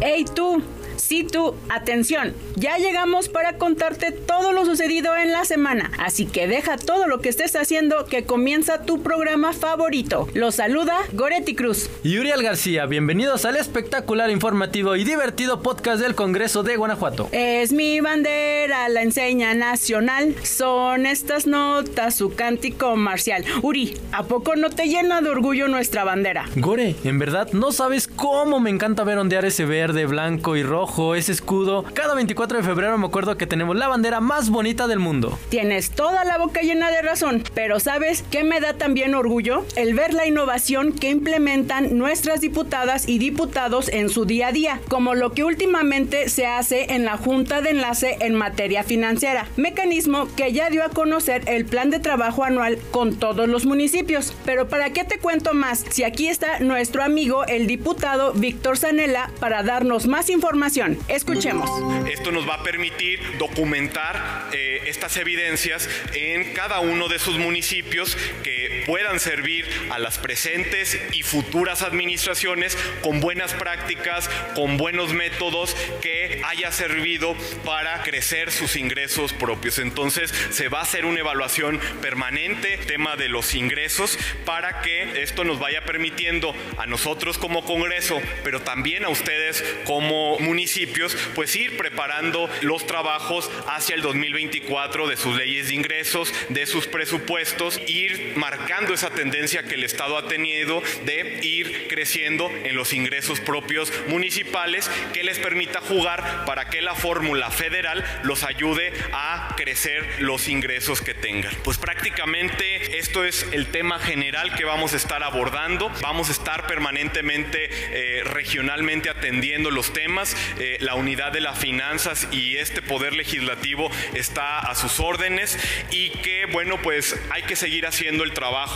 ¡Ey tú! Sí, tú, atención, ya llegamos para contarte todo lo sucedido en la semana, así que deja todo lo que estés haciendo que comienza tu programa favorito. Los saluda Goretti Cruz. Y Uriel García, bienvenidos al espectacular, informativo y divertido podcast del Congreso de Guanajuato. Es mi bandera, la enseña nacional, son estas notas, su cántico marcial. Uri, ¿a poco no te llena de orgullo nuestra bandera? Gore, en verdad no sabes cómo me encanta ver ondear ese verde, blanco y rojo ese escudo. Cada 24 de febrero me acuerdo que tenemos la bandera más bonita del mundo. Tienes toda la boca llena de razón, pero ¿sabes qué me da también orgullo? El ver la innovación que implementan nuestras diputadas y diputados en su día a día, como lo que últimamente se hace en la Junta de Enlace en materia financiera, mecanismo que ya dio a conocer el plan de trabajo anual con todos los municipios. Pero ¿para qué te cuento más si aquí está nuestro amigo el diputado Víctor Zanella para darnos más información Escuchemos. Esto nos va a permitir documentar eh, estas evidencias en cada uno de sus municipios que puedan servir a las presentes y futuras administraciones con buenas prácticas, con buenos métodos que haya servido para crecer sus ingresos propios. Entonces se va a hacer una evaluación permanente, tema de los ingresos, para que esto nos vaya permitiendo a nosotros como Congreso, pero también a ustedes como municipios, pues ir preparando los trabajos hacia el 2024 de sus leyes de ingresos, de sus presupuestos, ir marcando esa tendencia que el Estado ha tenido de ir creciendo en los ingresos propios municipales que les permita jugar para que la fórmula federal los ayude a crecer los ingresos que tengan. Pues prácticamente esto es el tema general que vamos a estar abordando. Vamos a estar permanentemente eh, regionalmente atendiendo los temas. Eh, la unidad de las finanzas y este poder legislativo está a sus órdenes y que, bueno, pues hay que seguir haciendo el trabajo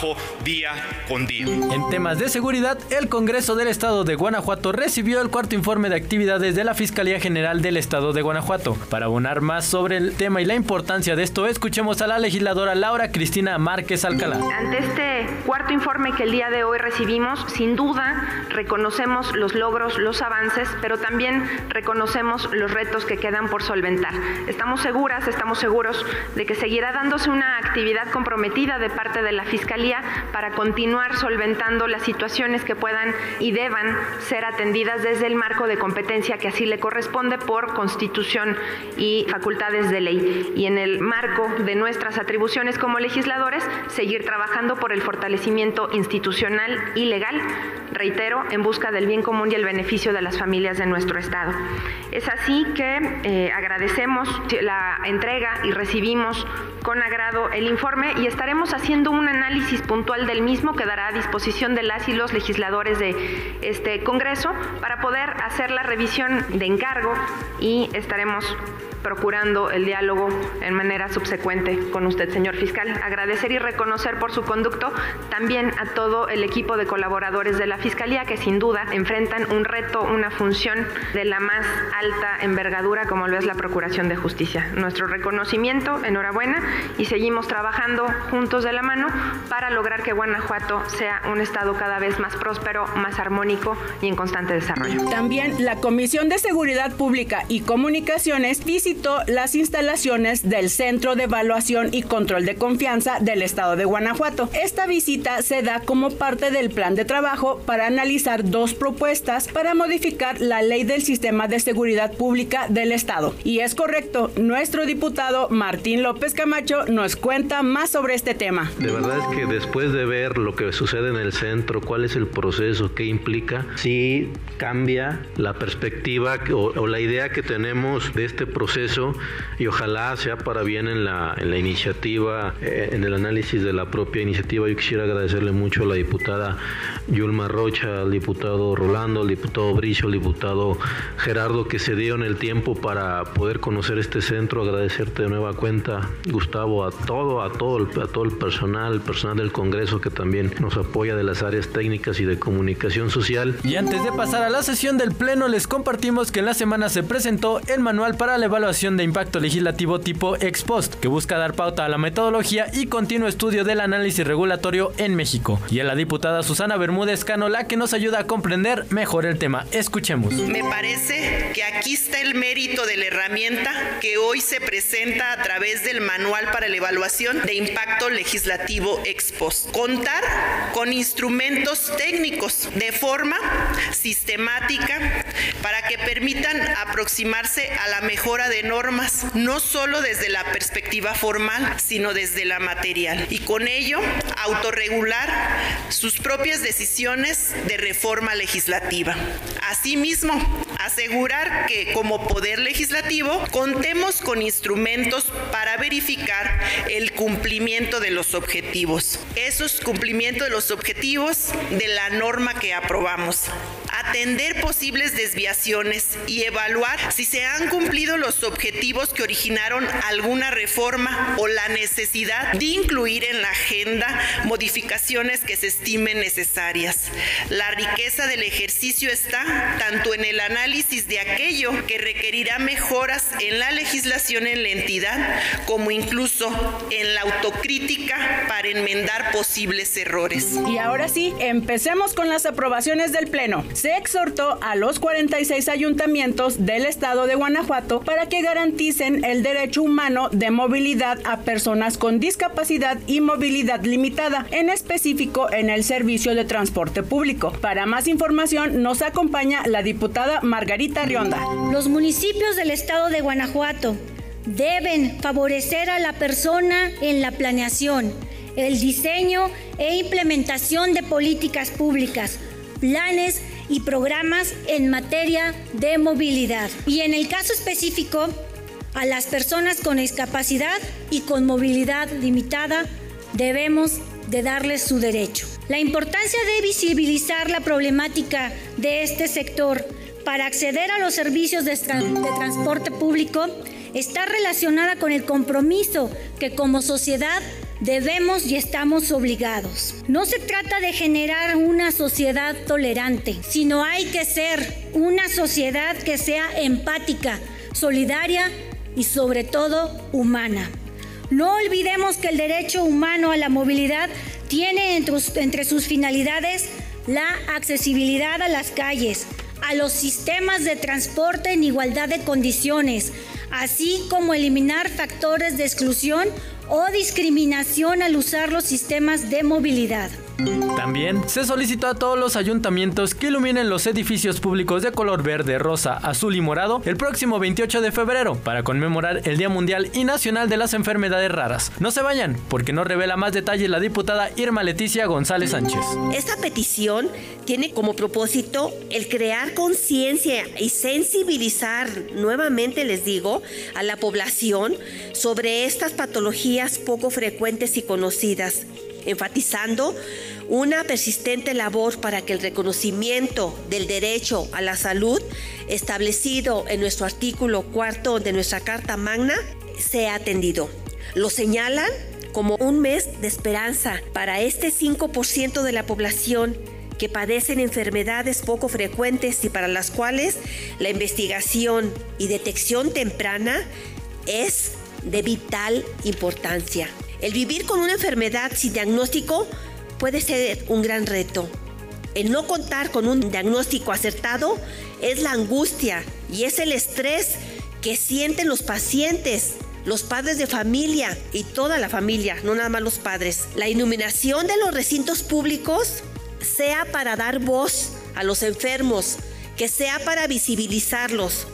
día con día. En temas de seguridad, el Congreso del Estado de Guanajuato recibió el cuarto informe de actividades de la Fiscalía General del Estado de Guanajuato. Para abonar más sobre el tema y la importancia de esto, escuchemos a la legisladora Laura Cristina Márquez Alcalá. Ante este cuarto informe que el día de hoy recibimos, sin duda reconocemos los logros, los avances, pero también reconocemos los retos que quedan por solventar. Estamos seguras, estamos seguros de que seguirá dándose una actividad comprometida de parte de la Fiscalía para continuar solventando las situaciones que puedan y deban ser atendidas desde el marco de competencia que así le corresponde por constitución y facultades de ley. Y en el marco de nuestras atribuciones como legisladores, seguir trabajando por el fortalecimiento institucional y legal, reitero, en busca del bien común y el beneficio de las familias de nuestro Estado. Es así que eh, agradecemos la entrega y recibimos con agrado el informe y estaremos haciendo un análisis puntual del mismo que dará a disposición de las y los legisladores de este Congreso para poder hacer la revisión de encargo y estaremos procurando el diálogo en manera subsecuente con usted, señor fiscal. Agradecer y reconocer por su conducto también a todo el equipo de colaboradores de la Fiscalía que sin duda enfrentan un reto, una función de la más alta envergadura como lo es la Procuración de Justicia. Nuestro reconocimiento, enhorabuena, y seguimos trabajando juntos de la mano para lograr que Guanajuato sea un estado cada vez más próspero, más armónico y en constante desarrollo. También la Comisión de Seguridad Pública y Comunicaciones visitó las instalaciones del Centro de Evaluación y Control de Confianza del Estado de Guanajuato. Esta visita se da como parte del plan de trabajo para analizar dos propuestas para modificar la ley del sistema de seguridad pública del Estado. Y es correcto, nuestro diputado Martín López Camacho nos cuenta más sobre este tema. De verdad es que después de ver lo que sucede en el centro, cuál es el proceso, qué implica, sí cambia la perspectiva o, o la idea que tenemos de este proceso y ojalá sea para bien en la, en la iniciativa, eh, en el análisis de la propia iniciativa. Yo quisiera agradecerle mucho a la diputada Yulma Rocha, al diputado Rolando, al diputado Bricio, al diputado Gerardo que se dieron el tiempo para poder conocer este centro. Agradecerte de nueva cuenta, Gustavo, a todo, a todo, a todo el personal, el personal del Congreso que también nos apoya de las áreas técnicas y de comunicación social. Y antes de pasar a la sesión del Pleno, les compartimos que en la semana se presentó el manual para la evaluación de impacto legislativo tipo ex post, que busca dar pauta a la metodología y continuo estudio del análisis regulatorio en México. Y a la diputada Susana Bermúdez Cano, la que nos ayuda a comprender mejor el tema. Escuchemos. Me parece que aquí está el mérito de la herramienta que hoy se presenta a través del Manual para la Evaluación de Impacto Legislativo ex post. Contar con instrumentos técnicos de forma sistemática para que permitan aproximarse a la mejora de normas, no solo desde la perspectiva formal, sino desde la material. Y con ello, autorregular sus propias decisiones de reforma legislativa. Asimismo, asegurar que como poder legislativo contemos con instrumentos para verificar el cumplimiento de los objetivos. Esos cumplimientos de los objetivos de la norma que aprobamos. Atender posibles desviaciones y evaluar si se han cumplido los objetivos que originaron alguna reforma o la necesidad de incluir en la agenda modificaciones que se estimen necesarias. La riqueza del ejercicio está tanto en el análisis de aquello que requerirá mejoras en la legislación en la entidad, como incluso en la autocrítica para enmendar posibles errores. Y ahora sí, empecemos con las aprobaciones del Pleno. Se exhortó a los 46 ayuntamientos del estado de Guanajuato para que garanticen el derecho humano de movilidad a personas con discapacidad y movilidad limitada, en específico en el servicio de transporte público. Para más información nos acompaña la diputada Margarita Rionda. Los municipios del estado de Guanajuato deben favorecer a la persona en la planeación, el diseño e implementación de políticas públicas, planes y programas en materia de movilidad. Y en el caso específico, a las personas con discapacidad y con movilidad limitada debemos de darles su derecho. La importancia de visibilizar la problemática de este sector para acceder a los servicios de, de transporte público está relacionada con el compromiso que como sociedad debemos y estamos obligados. No se trata de generar una sociedad tolerante, sino hay que ser una sociedad que sea empática, solidaria y sobre todo humana. No olvidemos que el derecho humano a la movilidad tiene entre sus finalidades la accesibilidad a las calles, a los sistemas de transporte en igualdad de condiciones, así como eliminar factores de exclusión o discriminación al usar los sistemas de movilidad. También se solicitó a todos los ayuntamientos que iluminen los edificios públicos de color verde, rosa, azul y morado el próximo 28 de febrero para conmemorar el Día Mundial y Nacional de las Enfermedades Raras. No se vayan, porque nos revela más detalles la diputada Irma Leticia González Sánchez. Esta petición tiene como propósito el crear conciencia y sensibilizar, nuevamente les digo, a la población sobre estas patologías poco frecuentes y conocidas enfatizando una persistente labor para que el reconocimiento del derecho a la salud establecido en nuestro artículo cuarto de nuestra Carta Magna sea atendido. Lo señalan como un mes de esperanza para este 5% de la población que padecen enfermedades poco frecuentes y para las cuales la investigación y detección temprana es de vital importancia. El vivir con una enfermedad sin diagnóstico puede ser un gran reto. El no contar con un diagnóstico acertado es la angustia y es el estrés que sienten los pacientes, los padres de familia y toda la familia, no nada más los padres. La iluminación de los recintos públicos sea para dar voz a los enfermos, que sea para visibilizarlos,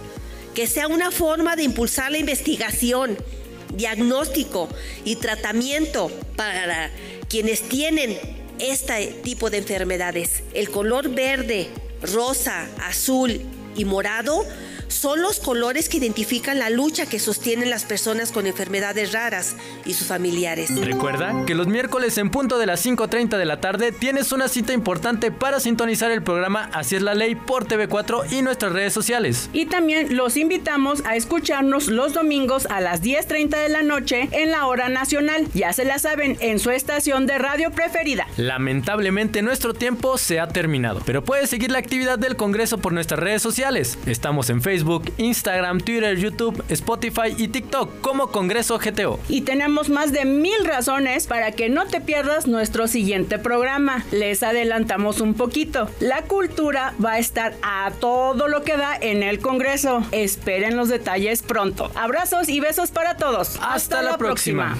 que sea una forma de impulsar la investigación diagnóstico y tratamiento para quienes tienen este tipo de enfermedades. El color verde, rosa, azul y morado son los colores que identifican la lucha que sostienen las personas con enfermedades raras y sus familiares. Recuerda que los miércoles en punto de las 5.30 de la tarde tienes una cita importante para sintonizar el programa Así es la ley por TV4 y nuestras redes sociales. Y también los invitamos a escucharnos los domingos a las 10.30 de la noche en la hora nacional. Ya se la saben, en su estación de radio preferida. Lamentablemente nuestro tiempo se ha terminado, pero puedes seguir la actividad del Congreso por nuestras redes sociales. Estamos en Facebook Facebook, Instagram, Twitter, YouTube, Spotify y TikTok como Congreso GTO. Y tenemos más de mil razones para que no te pierdas nuestro siguiente programa. Les adelantamos un poquito. La cultura va a estar a todo lo que da en el Congreso. Esperen los detalles pronto. Abrazos y besos para todos. Hasta, la, próxima.